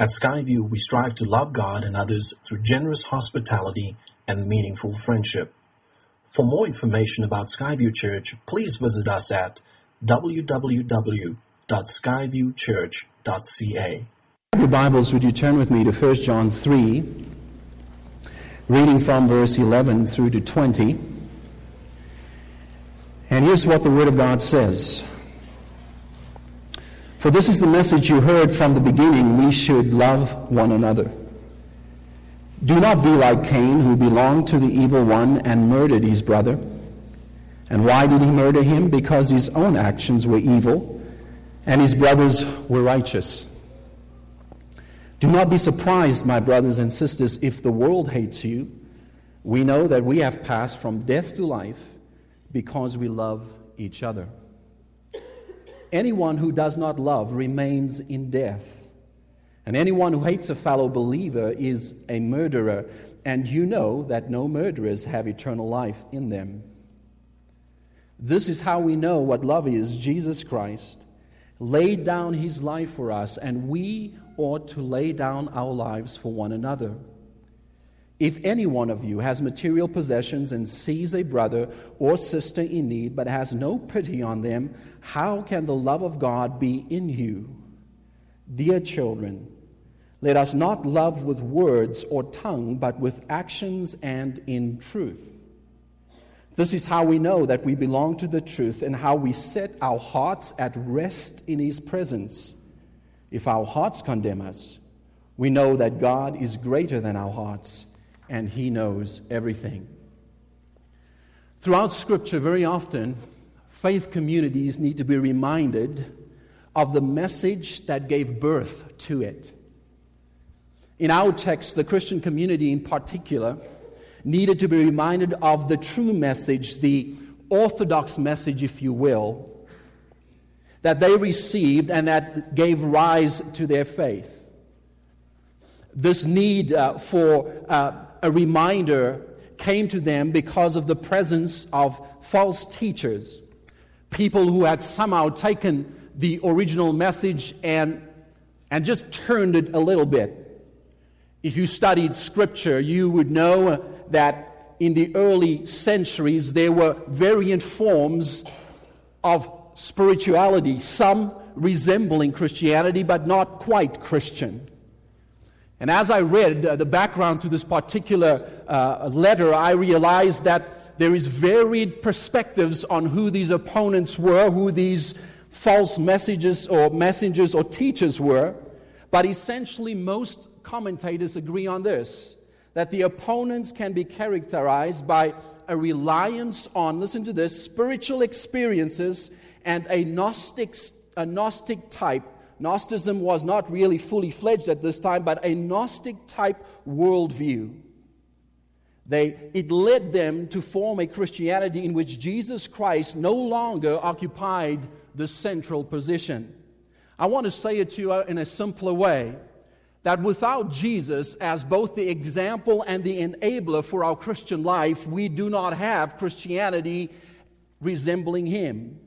At Skyview, we strive to love God and others through generous hospitality and meaningful friendship. For more information about Skyview Church, please visit us at www.skyviewchurch.ca. Your Bibles, would you turn with me to 1 John 3, reading from verse 11 through to 20. And here's what the Word of God says. For this is the message you heard from the beginning we should love one another. Do not be like Cain, who belonged to the evil one and murdered his brother. And why did he murder him? Because his own actions were evil and his brothers were righteous. Do not be surprised, my brothers and sisters, if the world hates you. We know that we have passed from death to life because we love each other. Anyone who does not love remains in death. And anyone who hates a fellow believer is a murderer. And you know that no murderers have eternal life in them. This is how we know what love is Jesus Christ laid down his life for us, and we ought to lay down our lives for one another. If any one of you has material possessions and sees a brother or sister in need, but has no pity on them, how can the love of God be in you? Dear children, let us not love with words or tongue, but with actions and in truth. This is how we know that we belong to the truth and how we set our hearts at rest in His presence. If our hearts condemn us, we know that God is greater than our hearts and He knows everything. Throughout Scripture, very often, faith communities need to be reminded of the message that gave birth to it. In our text, the Christian community in particular needed to be reminded of the true message, the orthodox message, if you will, that they received and that gave rise to their faith. This need uh, for uh, a reminder came to them because of the presence of false teachers, people who had somehow taken the original message and, and just turned it a little bit. If you studied scripture, you would know that in the early centuries there were variant forms of spirituality, some resembling Christianity but not quite Christian. And as I read uh, the background to this particular uh, letter, I realized that there is varied perspectives on who these opponents were, who these false messages or messengers or teachers were. But essentially, most commentators agree on this that the opponents can be characterized by a reliance on, listen to this, spiritual experiences and a Gnostic, a Gnostic type Gnosticism was not really fully fledged at this time, but a Gnostic type worldview. They, it led them to form a Christianity in which Jesus Christ no longer occupied the central position. I want to say it to you in a simpler way that without Jesus as both the example and the enabler for our Christian life, we do not have Christianity resembling Him.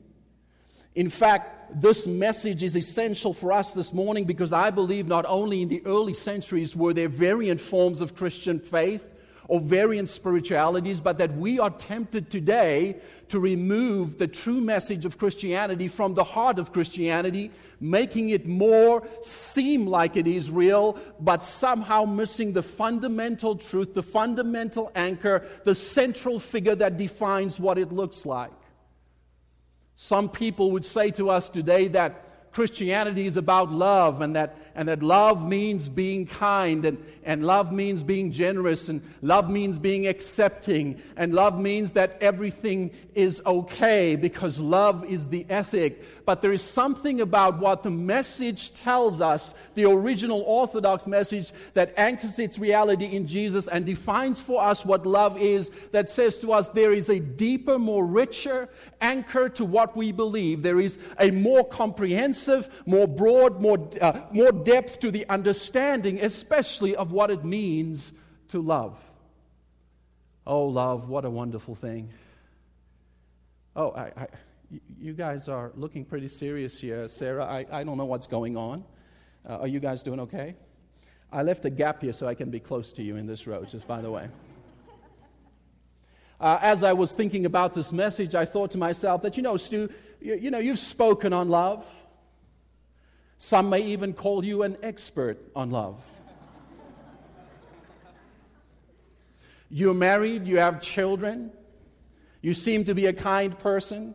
In fact, this message is essential for us this morning because I believe not only in the early centuries were there variant forms of Christian faith or variant spiritualities, but that we are tempted today to remove the true message of Christianity from the heart of Christianity, making it more seem like it is real, but somehow missing the fundamental truth, the fundamental anchor, the central figure that defines what it looks like. Some people would say to us today that Christianity is about love and that, and that love means being kind and, and love means being generous and love means being accepting and love means that everything is okay because love is the ethic. But there is something about what the message tells us, the original Orthodox message that anchors its reality in Jesus and defines for us what love is, that says to us there is a deeper, more richer anchor to what we believe. There is a more comprehensive, more broad, more, uh, more depth to the understanding, especially of what it means to love. Oh, love, what a wonderful thing. Oh, I, I, you guys are looking pretty serious here. Sarah, I, I don't know what's going on. Uh, are you guys doing okay? I left a gap here so I can be close to you in this row, just by the way. Uh, as I was thinking about this message, I thought to myself that, you know, Stu, you, you know, you've spoken on love. Some may even call you an expert on love. You're married, you have children, you seem to be a kind person.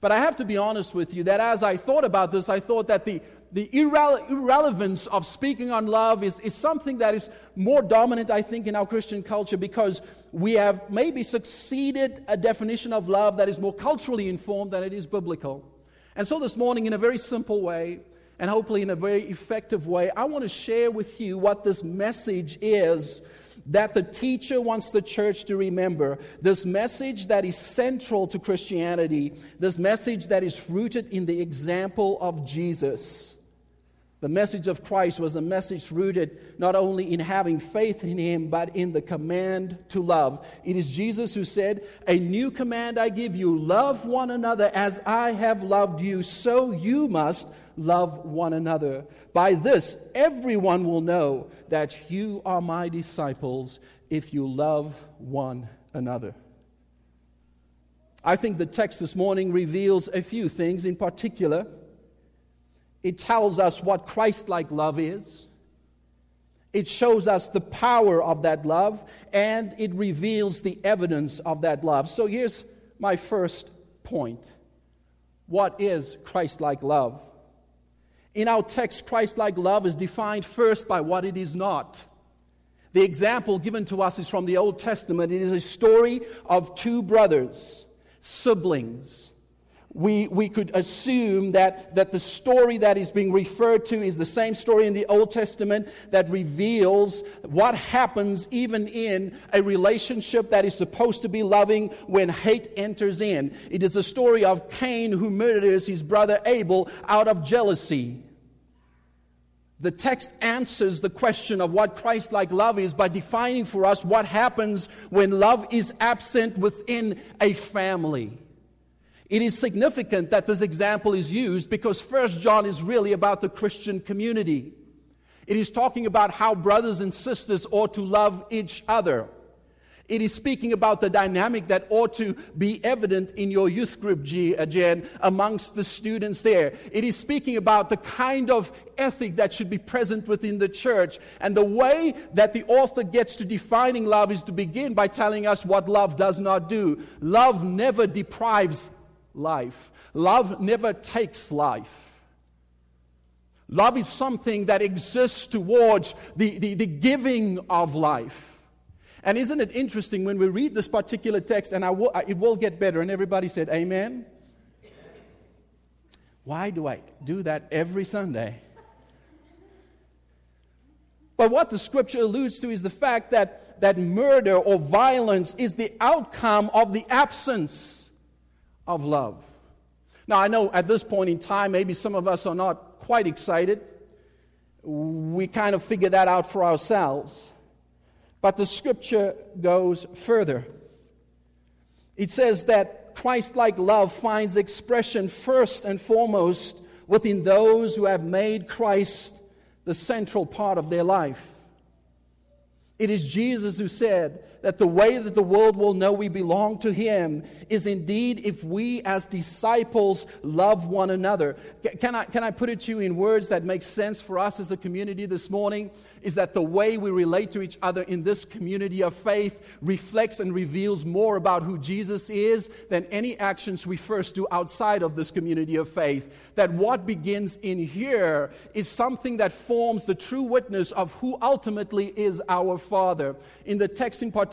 But I have to be honest with you that as I thought about this, I thought that the, the irre- irrelevance of speaking on love is, is something that is more dominant, I think, in our Christian culture because we have maybe succeeded a definition of love that is more culturally informed than it is biblical. And so this morning, in a very simple way, and hopefully in a very effective way, I want to share with you what this message is that the teacher wants the church to remember. This message that is central to Christianity, this message that is rooted in the example of Jesus. The message of Christ was a message rooted not only in having faith in Him, but in the command to love. It is Jesus who said, A new command I give you love one another as I have loved you, so you must love one another. By this, everyone will know that you are my disciples if you love one another. I think the text this morning reveals a few things in particular. It tells us what Christ like love is. It shows us the power of that love and it reveals the evidence of that love. So here's my first point. What is Christ like love? In our text, Christ like love is defined first by what it is not. The example given to us is from the Old Testament. It is a story of two brothers, siblings. We, we could assume that, that the story that is being referred to is the same story in the Old Testament that reveals what happens even in a relationship that is supposed to be loving when hate enters in. It is the story of Cain who murders his brother Abel out of jealousy. The text answers the question of what Christ like love is by defining for us what happens when love is absent within a family. It is significant that this example is used because First John is really about the Christian community. It is talking about how brothers and sisters ought to love each other. It is speaking about the dynamic that ought to be evident in your youth group, uh, Jen, amongst the students there. It is speaking about the kind of ethic that should be present within the church. And the way that the author gets to defining love is to begin by telling us what love does not do. Love never deprives life. Love never takes life. Love is something that exists towards the, the, the giving of life. And isn't it interesting when we read this particular text, and will, it will get better, and everybody said, Amen? Why do I do that every Sunday? But what the scripture alludes to is the fact that, that murder or violence is the outcome of the absence of love. Now, I know at this point in time, maybe some of us are not quite excited. We kind of figure that out for ourselves. But the scripture goes further. It says that Christ like love finds expression first and foremost within those who have made Christ the central part of their life. It is Jesus who said that the way that the world will know we belong to Him is indeed if we as disciples love one another. Can I, can I put it to you in words that make sense for us as a community this morning? Is that the way we relate to each other in this community of faith reflects and reveals more about who Jesus is than any actions we first do outside of this community of faith. That what begins in here is something that forms the true witness of who ultimately is our father. In the text in particular,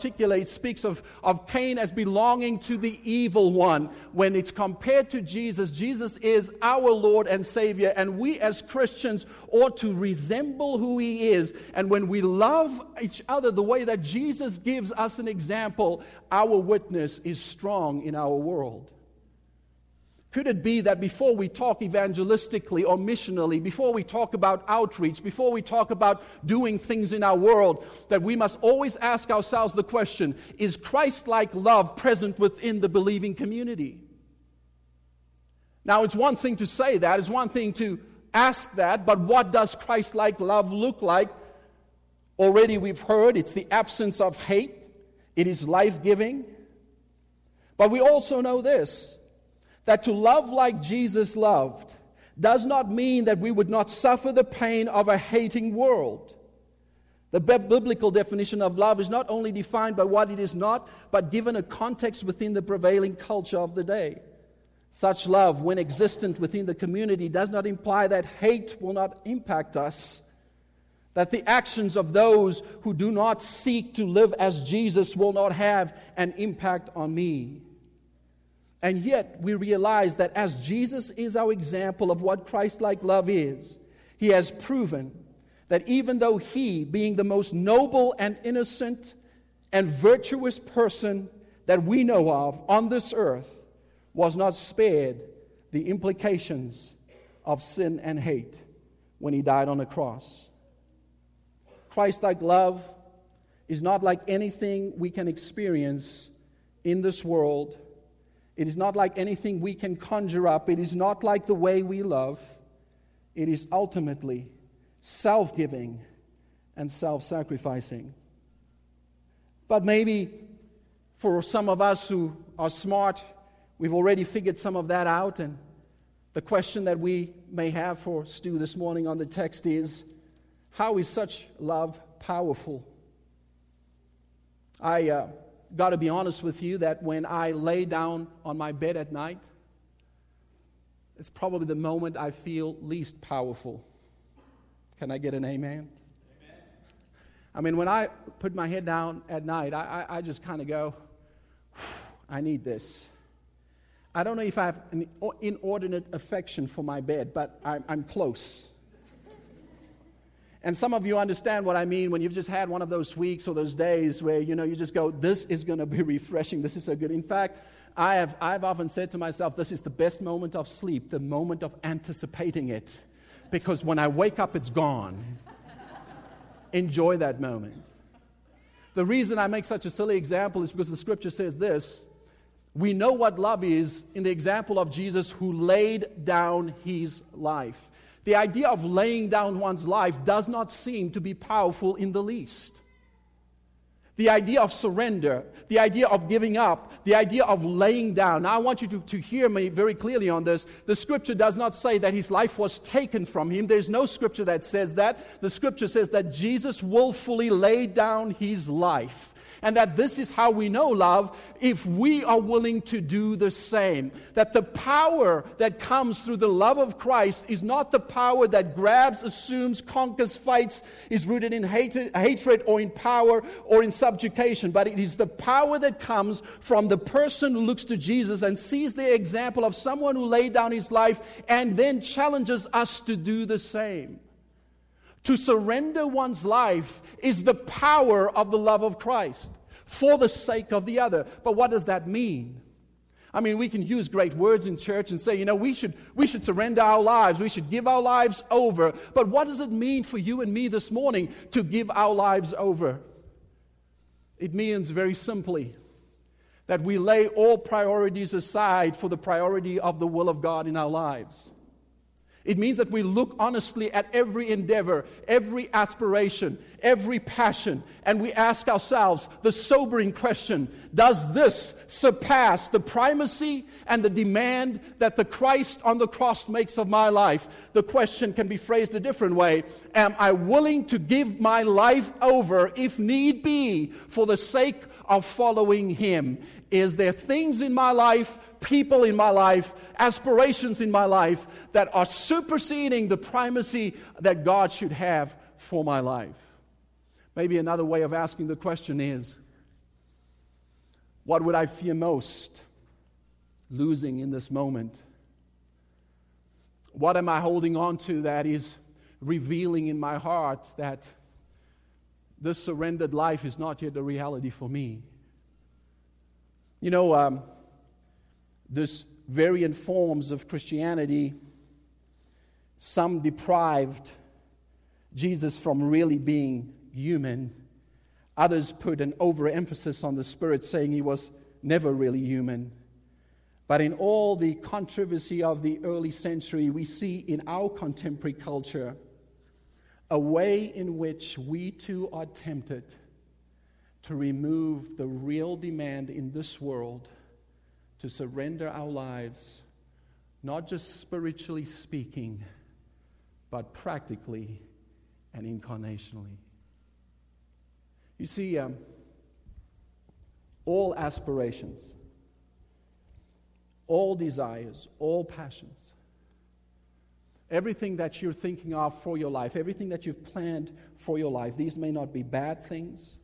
speaks of, of Cain as belonging to the evil one. When it's compared to Jesus, Jesus is our Lord and Savior, and we as Christians ought to resemble who He is. And when we love each other the way that Jesus gives us an example, our witness is strong in our world. Could it be that before we talk evangelistically or missionally, before we talk about outreach, before we talk about doing things in our world, that we must always ask ourselves the question is Christ like love present within the believing community? Now, it's one thing to say that, it's one thing to ask that, but what does Christ like love look like Already we've heard it's the absence of hate, it is life giving. But we also know this that to love like Jesus loved does not mean that we would not suffer the pain of a hating world. The biblical definition of love is not only defined by what it is not, but given a context within the prevailing culture of the day. Such love, when existent within the community, does not imply that hate will not impact us, that the actions of those who do not seek to live as Jesus will not have an impact on me. And yet, we realize that as Jesus is our example of what Christ like love is, he has proven that even though he, being the most noble and innocent and virtuous person that we know of on this earth, was not spared the implications of sin and hate when he died on the cross. Christ like love is not like anything we can experience in this world. It is not like anything we can conjure up. It is not like the way we love. It is ultimately self giving and self sacrificing. But maybe for some of us who are smart, we've already figured some of that out. And the question that we may have for Stu this morning on the text is how is such love powerful? I uh, got to be honest with you that when I lay down on my bed at night, it's probably the moment I feel least powerful. Can I get an amen? amen. I mean, when I put my head down at night, I, I, I just kind of go, I need this. I don't know if I have an inordinate affection for my bed, but I'm, I'm close. And some of you understand what I mean when you've just had one of those weeks or those days where you know you just go, "This is going to be refreshing. This is so good." In fact, I have I've often said to myself, "This is the best moment of sleep, the moment of anticipating it." because when I wake up, it's gone. Enjoy that moment. The reason I make such a silly example is because the scripture says this we know what love is in the example of Jesus who laid down his life. The idea of laying down one's life does not seem to be powerful in the least. The idea of surrender, the idea of giving up, the idea of laying down. Now, I want you to, to hear me very clearly on this. The scripture does not say that his life was taken from him. There's no scripture that says that. The scripture says that Jesus willfully laid down his life and that this is how we know love if we are willing to do the same. That the power that comes through the love of Christ is not the power that grabs, assumes, conquers, fights, is rooted in hate, hatred or in power or in subjugation, but it is the power that comes from the person who looks to Jesus and sees the example of someone who laid down his life and then challenges us to do the same. To surrender one's life is the power of the love of Christ for the sake of the other. But what does that mean? I mean, we can use great words in church and say, you know, we should, we should surrender our lives, we should give our lives over. But what does it mean for you and me this morning to give our lives over? It means very simply that we lay all priorities aside for the priority of the will of God in our lives. It means that we look honestly at every endeavor, every aspiration, every passion, and we ask ourselves the sobering question Does this surpass the primacy and the demand that the Christ on the cross makes of my life? The question can be phrased a different way Am I willing to give my life over, if need be, for the sake of following Him? Is there things in my life, people in my life, aspirations in my life that are superseding the primacy that God should have for my life? Maybe another way of asking the question is what would I fear most losing in this moment? What am I holding on to that is revealing in my heart that this surrendered life is not yet a reality for me? You know, um, this variant forms of Christianity, some deprived Jesus from really being human. Others put an overemphasis on the Spirit, saying he was never really human. But in all the controversy of the early century, we see in our contemporary culture a way in which we too are tempted to remove the real demand in this world to surrender our lives, not just spiritually speaking, but practically and incarnationally. You see, um, all aspirations, all desires, all passions, everything that you're thinking of for your life, everything that you've planned for your life, these may not be bad things.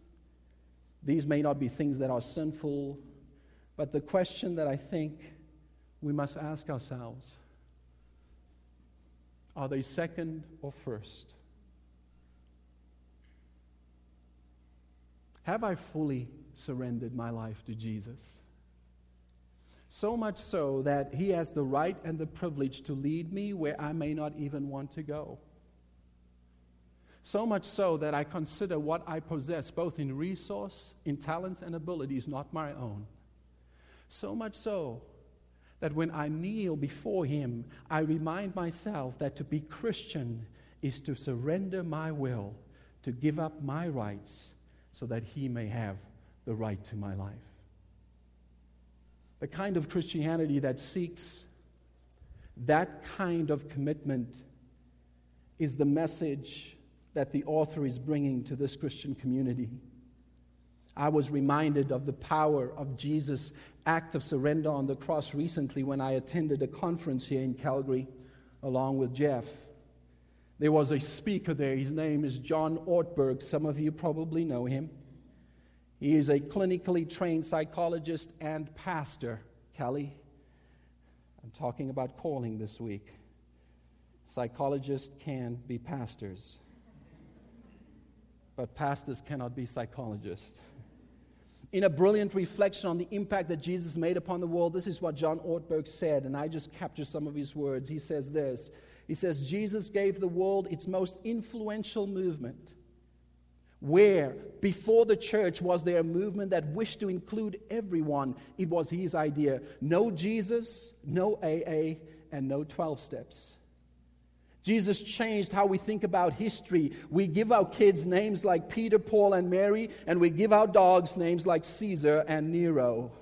These may not be things that are sinful, but the question that I think we must ask ourselves are they second or first? Have I fully surrendered my life to Jesus? So much so that He has the right and the privilege to lead me where I may not even want to go. So much so that I consider what I possess, both in resource, in talents, and abilities, not my own. So much so that when I kneel before Him, I remind myself that to be Christian is to surrender my will, to give up my rights, so that He may have the right to my life. The kind of Christianity that seeks that kind of commitment is the message that the author is bringing to this Christian community. I was reminded of the power of Jesus' act of surrender on the cross recently when I attended a conference here in Calgary along with Jeff. There was a speaker there. His name is John Ortberg. Some of you probably know him. He is a clinically trained psychologist and pastor. Kelly, I'm talking about calling this week. Psychologists can be pastors, but pastors cannot be psychologists. In a brilliant reflection on the impact that Jesus made upon the world, this is what John Ortberg said, and I just capture some of his words. He says this He says, Jesus gave the world its most influential movement. Where before the church was there a movement that wished to include everyone? It was his idea. No Jesus, no AA, and no 12 steps. Jesus changed how we think about history. We give our kids names like Peter, Paul, and Mary, and we give our dogs names like Caesar and Nero.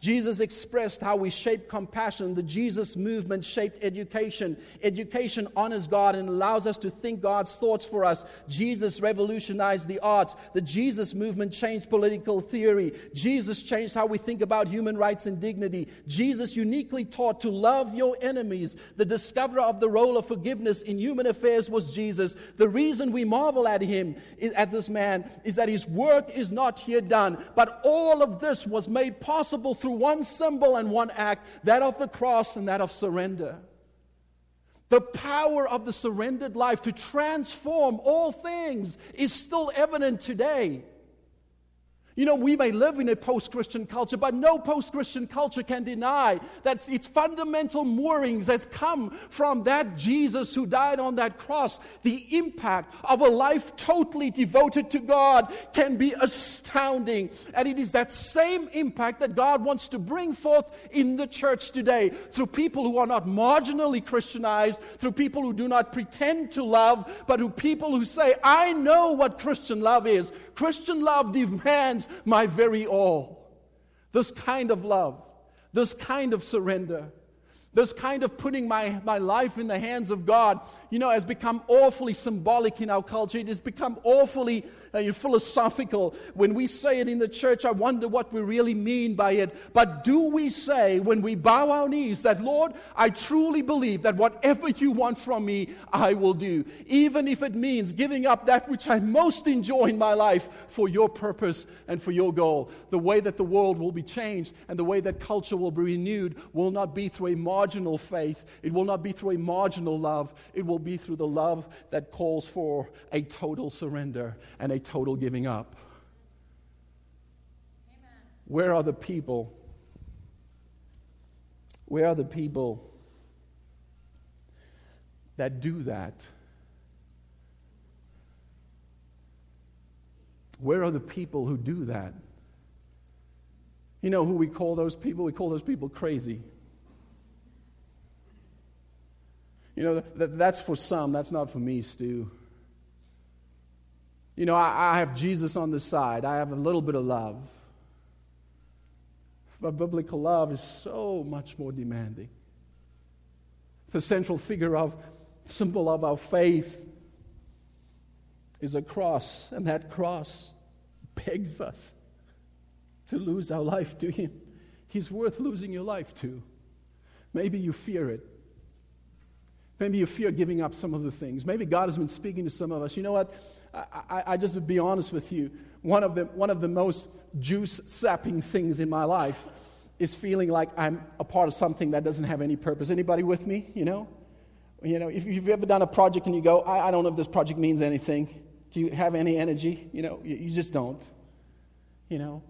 Jesus expressed how we shape compassion. The Jesus movement shaped education. Education honors God and allows us to think God's thoughts for us. Jesus revolutionized the arts. The Jesus movement changed political theory. Jesus changed how we think about human rights and dignity. Jesus uniquely taught to love your enemies. The discoverer of the role of forgiveness in human affairs was Jesus. The reason we marvel at him, at this man, is that his work is not here done. But all of this was made possible through through one symbol and one act that of the cross and that of surrender. The power of the surrendered life to transform all things is still evident today. You know, we may live in a post Christian culture, but no post Christian culture can deny that its fundamental moorings has come from that Jesus who died on that cross. The impact of a life totally devoted to God can be astounding. And it is that same impact that God wants to bring forth in the church today through people who are not marginally Christianized, through people who do not pretend to love, but who people who say, I know what Christian love is. Christian love demands my very all. This kind of love, this kind of surrender, this kind of putting my, my life in the hands of God, you know, has become awfully symbolic in our culture. It has become awfully uh, philosophical. When we say it in the church, I wonder what we really mean by it. But do we say, when we bow our knees, that, Lord, I truly believe that whatever you want from me, I will do, even if it means giving up that which I most enjoy in my life for your purpose and for your goal? The way that the world will be changed and the way that culture will be renewed will not be through a marginal faith. It will not be through a marginal love. It will be through the love that calls for a total surrender and a total giving up. Amen. Where are the people? Where are the people that do that? Where are the people who do that? You know who we call those people? We call those people crazy. You know, that, that's for some, that's not for me, Stu. You know, I, I have Jesus on the side, I have a little bit of love. But biblical love is so much more demanding. The central figure of, symbol of our faith is a cross, and that cross begs us to lose our life to Him. He's worth losing your life to. Maybe you fear it. Maybe you fear giving up some of the things. Maybe God has been speaking to some of us. You know what? I, I, just would be honest with you. One of the, one of the most juice sapping things in my life is feeling like I'm a part of something that doesn't have any purpose. Anybody with me? You know? You know, if you've ever done a project and you go, I, I don't know if this project means anything. Do you have any energy? You know, you, you just don't. You know?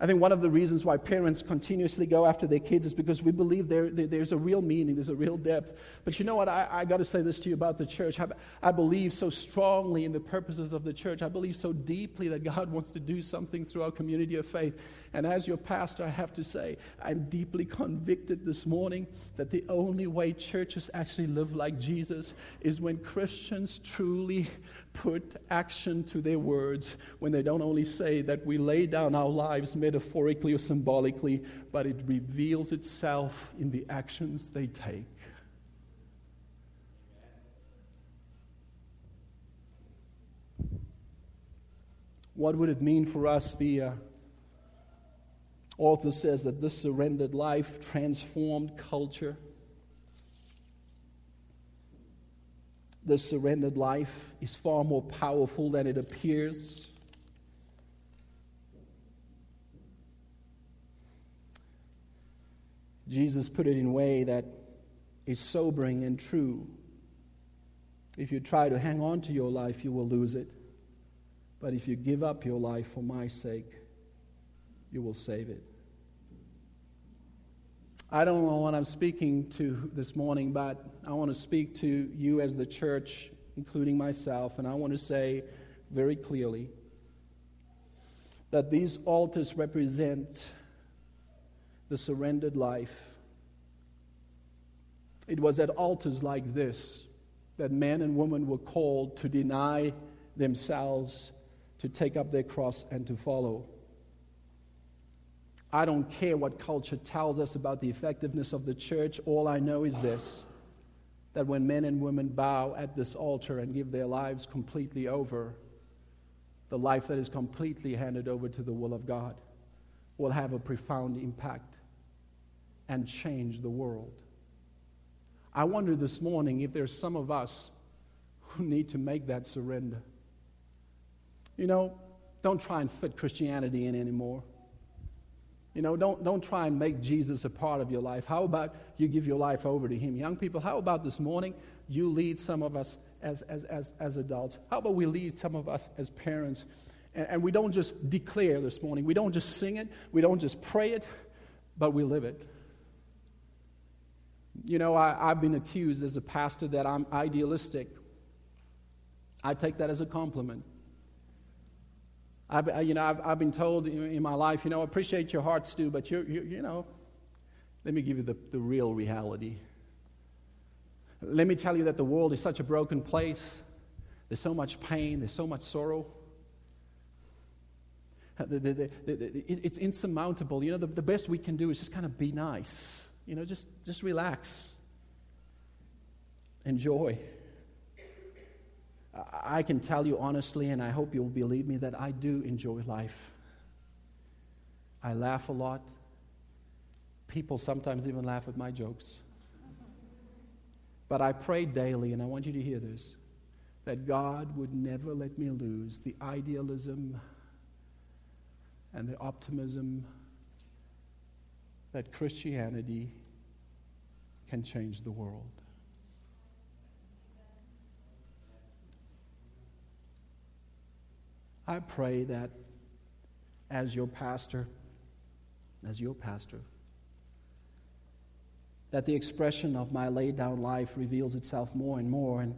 I think one of the reasons why parents continuously go after their kids is because we believe there, there there's a real meaning, there's a real depth. But you know what? I, I got to say this to you about the church. I, I believe so strongly in the purposes of the church. I believe so deeply that God wants to do something through our community of faith. And as your pastor, I have to say, I'm deeply convicted this morning that the only way churches actually live like Jesus is when Christians truly put action to their words, when they don't only say that we lay down our lives metaphorically or symbolically, but it reveals itself in the actions they take. What would it mean for us? The uh, author says that this surrendered life transformed culture. This surrendered life is far more powerful than it appears. Jesus put it in a way that is sobering and true. If you try to hang on to your life, you will lose it. But if you give up your life for my sake, you will save it. I don't know what I'm speaking to this morning, but I want to speak to you as the church, including myself, and I want to say very clearly that these altars represent the surrendered life. It was at altars like this that men and women were called to deny themselves, to take up their cross, and to follow. I don't care what culture tells us about the effectiveness of the church. All I know is this that when men and women bow at this altar and give their lives completely over, the life that is completely handed over to the will of God will have a profound impact and change the world. I wonder this morning if there's some of us who need to make that surrender. You know, don't try and fit Christianity in anymore. You know, don't, don't try and make Jesus a part of your life. How about you give your life over to Him? Young people, how about this morning you lead some of us as, as, as, as adults? How about we lead some of us as parents? And, and we don't just declare this morning, we don't just sing it, we don't just pray it, but we live it. You know, I, I've been accused as a pastor that I'm idealistic. I take that as a compliment. I've, you know, I've, I've been told in my life, you know, I appreciate your heart, Stu, but you you you know, let me give you the, the real reality. Let me tell you that the world is such a broken place. There's so much pain, there's so much sorrow. It's insurmountable. You know, the, the, best we can do is just kind of be nice. You know, just, just relax. Enjoy. I can tell you honestly, and I hope you'll believe me, that I do enjoy life. I laugh a lot. People sometimes even laugh at my jokes. But I pray daily, and I want you to hear this, that God would never let me lose the idealism and the optimism that Christianity can change the world. I pray that as your pastor, as your pastor, that the expression of my laid down life reveals itself more and more. And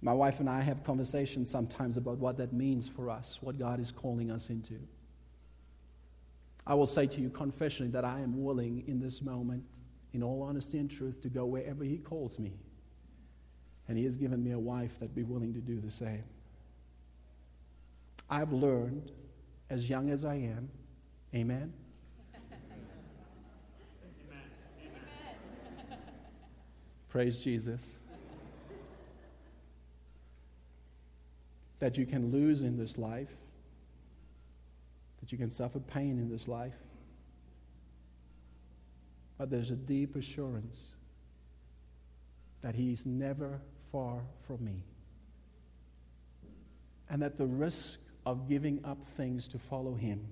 my wife and I have conversations sometimes about what that means for us, what God is calling us into. I will say to you confessionally that I am willing in this moment, in all honesty and truth, to go wherever He calls me. And He has given me a wife that be willing to do the same. I've learned, as young as I am, amen? Praise Jesus. That you can lose in this life, that you can suffer pain in this life, but there's a deep assurance that He's never far from me. And that the risk of giving up things to follow Him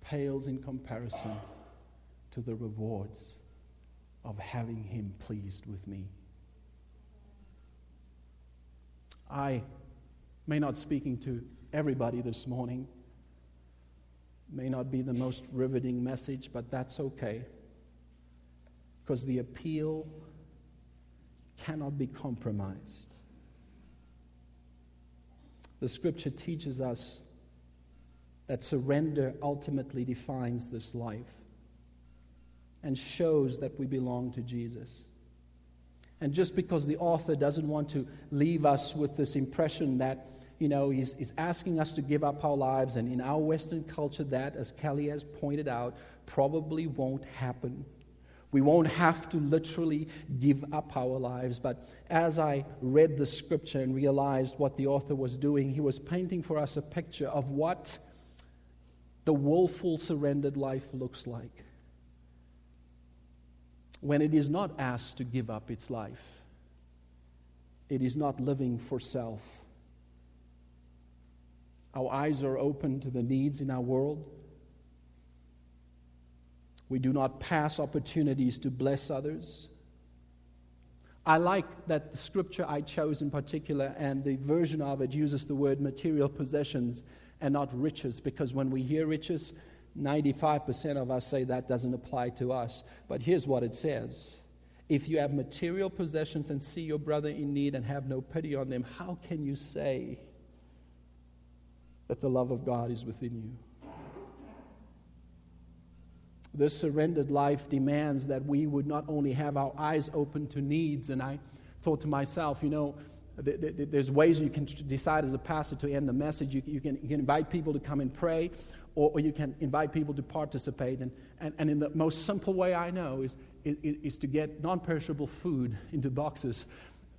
pales in comparison to the rewards of having Him pleased with me. I may not speaking to everybody this morning, may not be the most riveting message, but that's okay. Because the appeal cannot be compromised. The scripture teaches us that surrender ultimately defines this life and shows that we belong to Jesus. And just because the author doesn't want to leave us with this impression that, you know, he's, asking us to give up our lives, and in our Western culture, that, as Kelly has pointed out, probably won't happen. We won't have to literally give up our lives. But as I read the scripture and realized what the author was doing, he was painting for us a picture of what the willful, surrendered life looks like when it is not asked to give up its life. It is not living for self. Our eyes are open to the needs in our world. We do not pass opportunities to bless others. I like that the scripture I chose in particular and the version of it uses the word material possessions and not riches because when we hear riches, 95% of us say that doesn't apply to us. But here's what it says If you have material possessions and see your brother in need and have no pity on them, how can you say that the love of God is within you? This surrendered life demands that we would not only have our eyes open to needs, and I thought to myself, you know, there's ways you can decide as a pastor to end the message. You, you, can, you can, invite people to come and pray, or, or, you can invite people to participate. And, and, and in the most simple way I know is, is, is to get non perishable food into boxes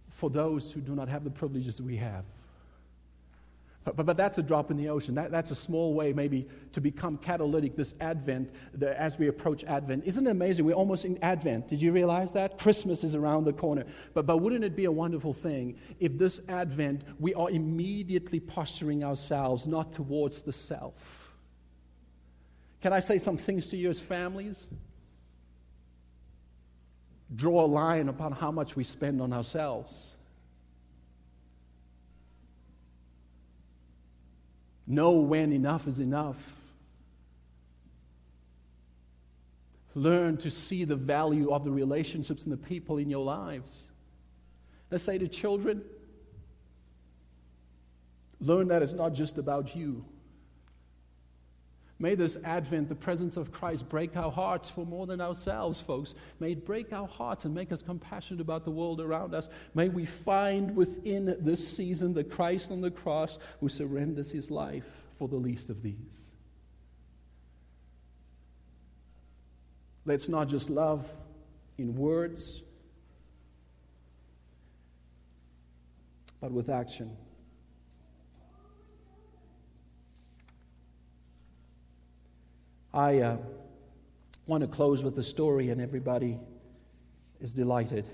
for those who do not have the privileges we have. But, but, that's a drop in the ocean. That, that's a small way, maybe, to become catalytic this Advent, the, as we approach Advent. Isn't it amazing? We're almost in Advent. Did you realize that? Christmas is around the corner. But, but wouldn't it be a wonderful thing if this Advent we are immediately posturing ourselves not towards the self? Can I say some things to you as families? Draw a line upon how much we spend on ourselves. Know when enough is enough. Learn to see the value of the relationships and the people in your lives. Let's say to children, learn that it's not just about you. May this Advent, the presence of Christ, break our hearts for more than ourselves, folks. May it break our hearts and make us compassionate about the world around us. May we find within this season the Christ on the cross who surrenders his life for the least of these. Let's not just love in words, but with action. I uh, want to close with a story, and everybody is delighted. It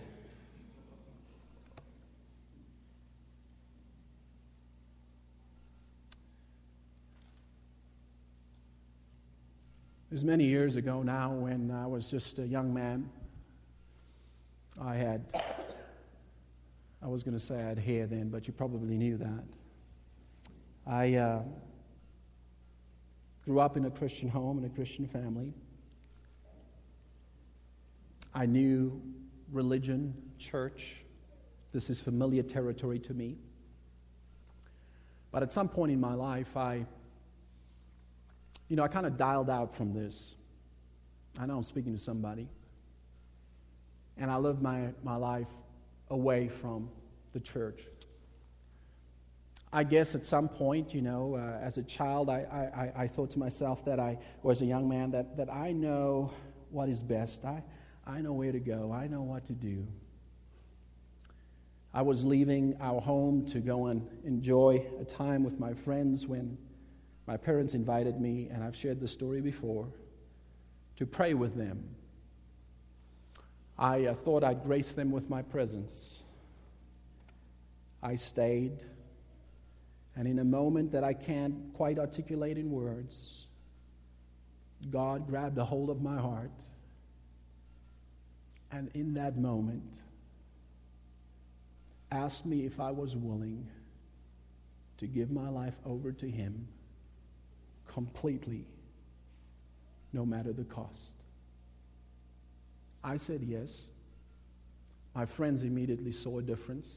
was many years ago now when I was just a young man. I had, I was going to say I had hair then, but you probably knew that. I. Uh, Grew up in a Christian home and a Christian family. I knew religion, church. This is familiar territory to me. But at some point in my life, I, you know, I kind of dialed out from this. I know I'm speaking to somebody. And I lived my, my life away from the church. I guess at some point, you know, uh, as a child, I, I, I thought to myself that I, or as a young man, that, that I know what is best. I, I know where to go. I know what to do. I was leaving our home to go and enjoy a time with my friends when my parents invited me, and I've shared the story before, to pray with them. I uh, thought I'd grace them with my presence. I stayed. And in a moment that I can't quite articulate in words, God grabbed a hold of my heart. And in that moment, asked me if I was willing to give my life over to Him completely, no matter the cost. I said yes. My friends immediately saw a difference.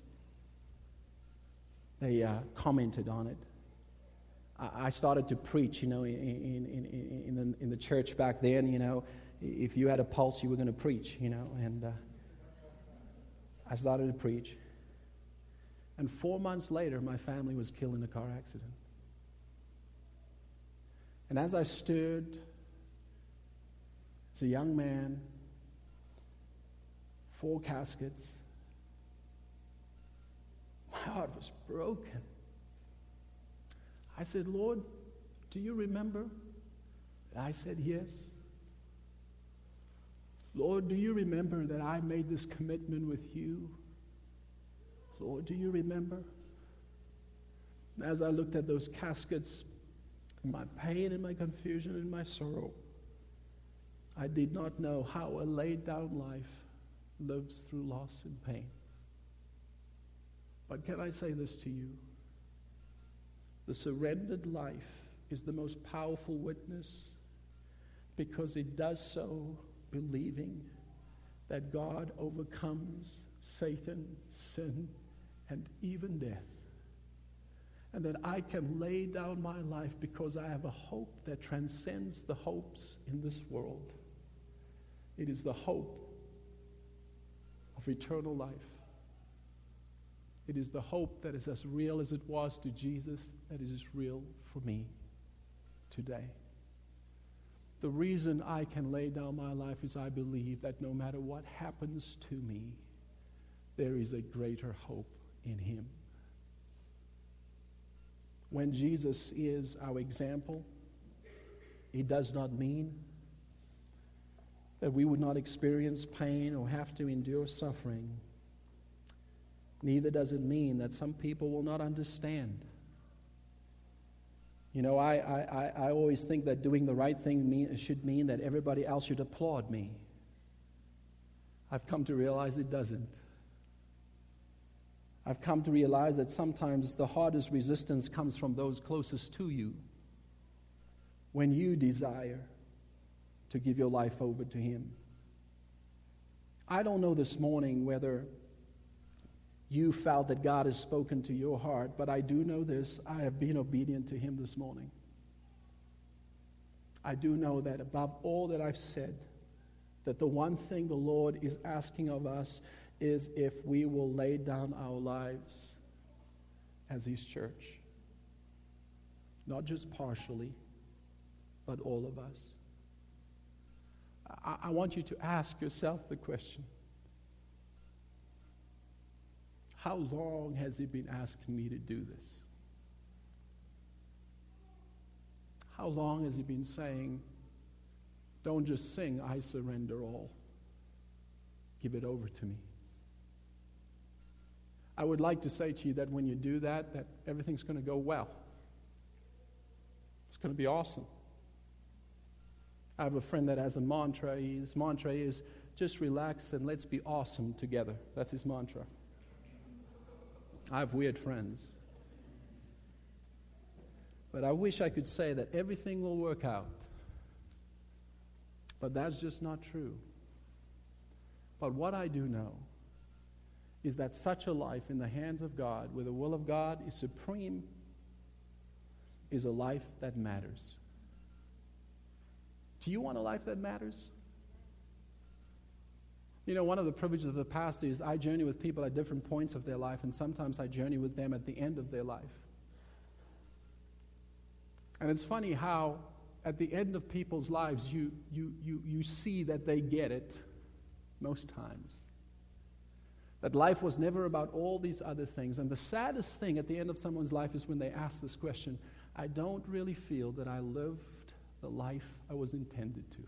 They uh, commented on it. I started to preach, you know, in, in, in, the, in the church back then, you know, if you had a pulse, you were going to preach, you know, and uh, I started to preach. And four months later, my family was killed in a car accident. And as I stood as a young man, four caskets, heart was broken. I said, Lord, do you remember? And I said, Yes. Lord, do you remember that I made this commitment with you? Lord, do you remember? As I looked at those caskets, my pain and my confusion and my sorrow, I did not know how a laid down life lives through loss and pain. But can I say this to you? The surrendered life is the most powerful witness because it does so believing that God overcomes Satan, sin, and even death. And that I can lay down my life because I have a hope that transcends the hopes in this world. It is the hope of eternal life. It is the hope that is as real as it was to Jesus that is as real for me today. The reason I can lay down my life is I believe that no matter what happens to me, there is a greater hope in Him. When Jesus is our example, it does not mean that we would not experience pain or have to endure suffering. Neither does it mean that some people will not understand. You know, I, I, I always think that doing the right thing mean, should mean that everybody else should applaud me. I've come to realize it doesn't. I've come to realize that sometimes the hardest resistance comes from those closest to you when you desire to give your life over to Him. I don't know this morning whether you felt that God has spoken to your heart, but I do know this I have been obedient to Him this morning. I do know that above all that I've said, that the one thing the Lord is asking of us is if we will lay down our lives as His church. Not just partially, but all of us. I, I want you to ask yourself the question How long has He been asking me to do this? How long has He been saying, Don't just sing, I surrender all? Give it over to me. I would like to say to you that when you do that, that everything's going to go well. It's going to be awesome. I have a friend that has a mantra. His mantra is just relax and let's be awesome together. That's his mantra. I have weird friends. But I wish I could say that everything will work out. But that's just not true. But what I do know is that such a life in the hands of God, where the will of God is supreme, is a life that matters. Do you want a life that matters? You know, one of the privileges of the pastor is I journey with people at different points of their life, and sometimes I journey with them at the end of their life. And it's funny how, at the end of people's lives, you, you, you, you see that they get it most times. That life was never about all these other things. And the saddest thing at the end of someone's life is when they ask this question I don't really feel that I lived the life I was intended to.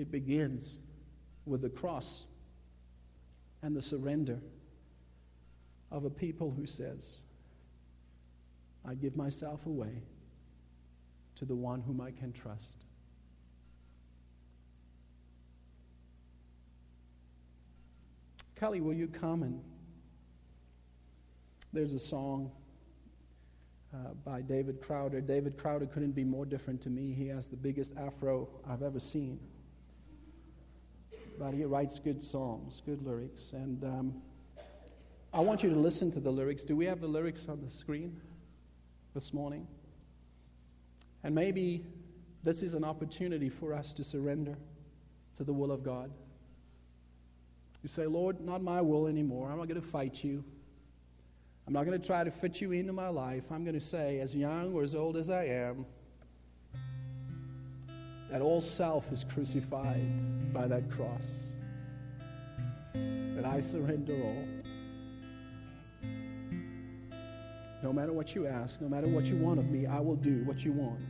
It begins with the cross and the surrender of a people who says, I give myself away to the one whom I can trust. Kelly, will you come and there's a song uh, by David Crowder. David Crowder couldn't be more different to me. He has the biggest afro I've ever seen. But he writes good songs, good lyrics. And um, I want you to listen to the lyrics. Do we have the lyrics on the screen this morning? And maybe this is an opportunity for us to surrender to the will of God. You say, Lord, not my will anymore. I'm not going to fight you. I'm not going to try to fit you into my life. I'm going to say, as young or as old as I am, that all self is crucified by that cross. That I surrender all. No matter what you ask, no matter what you want of me, I will do what you want.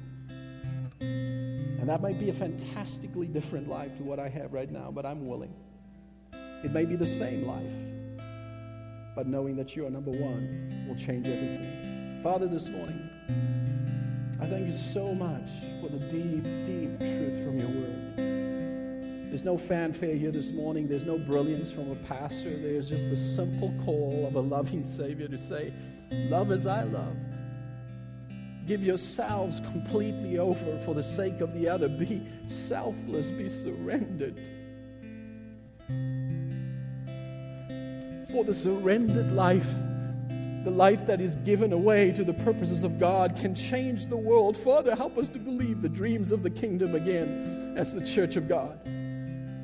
And that might be a fantastically different life to what I have right now, but I'm willing. It may be the same life, but knowing that you are number one will change everything. Father, this morning, I thank you so much for the deep, deep truth from your word. There's no fanfare here this morning. There's no brilliance from a pastor. There's just the simple call of a loving Savior to say, Love as I loved. Give yourselves completely over for the sake of the other. Be selfless, be surrendered. for the surrendered life, the life that is given away to the purposes of God, can change the world. Father, help us to believe the dreams of the kingdom again as the church of God.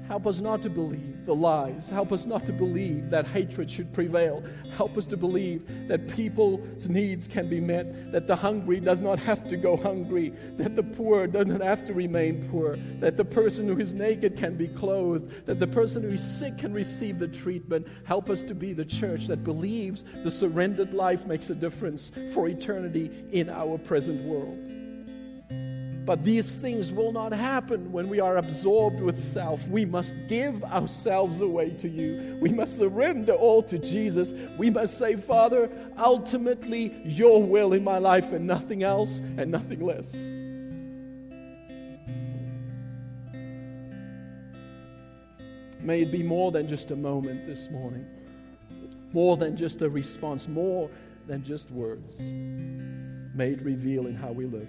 Help us not to believe the lies. Help us not to believe that hatred should prevail. Help us to believe that people's needs can be met, that the hungry does not have to go hungry, that the poor doesn't have to remain poor, that the person who is naked can be clothed, that the person who is sick can receive the treatment. Help us to be the church that believes the surrendered life makes a difference for eternity in our present world. But these things will not happen when we are absorbed with self. We must give ourselves away to you. We must surrender all to Jesus. We must say, Father, ultimately, your will in my life and nothing else and nothing less. May it be more than just a moment this morning, more than just a response, more than just words. May it reveal in how we live.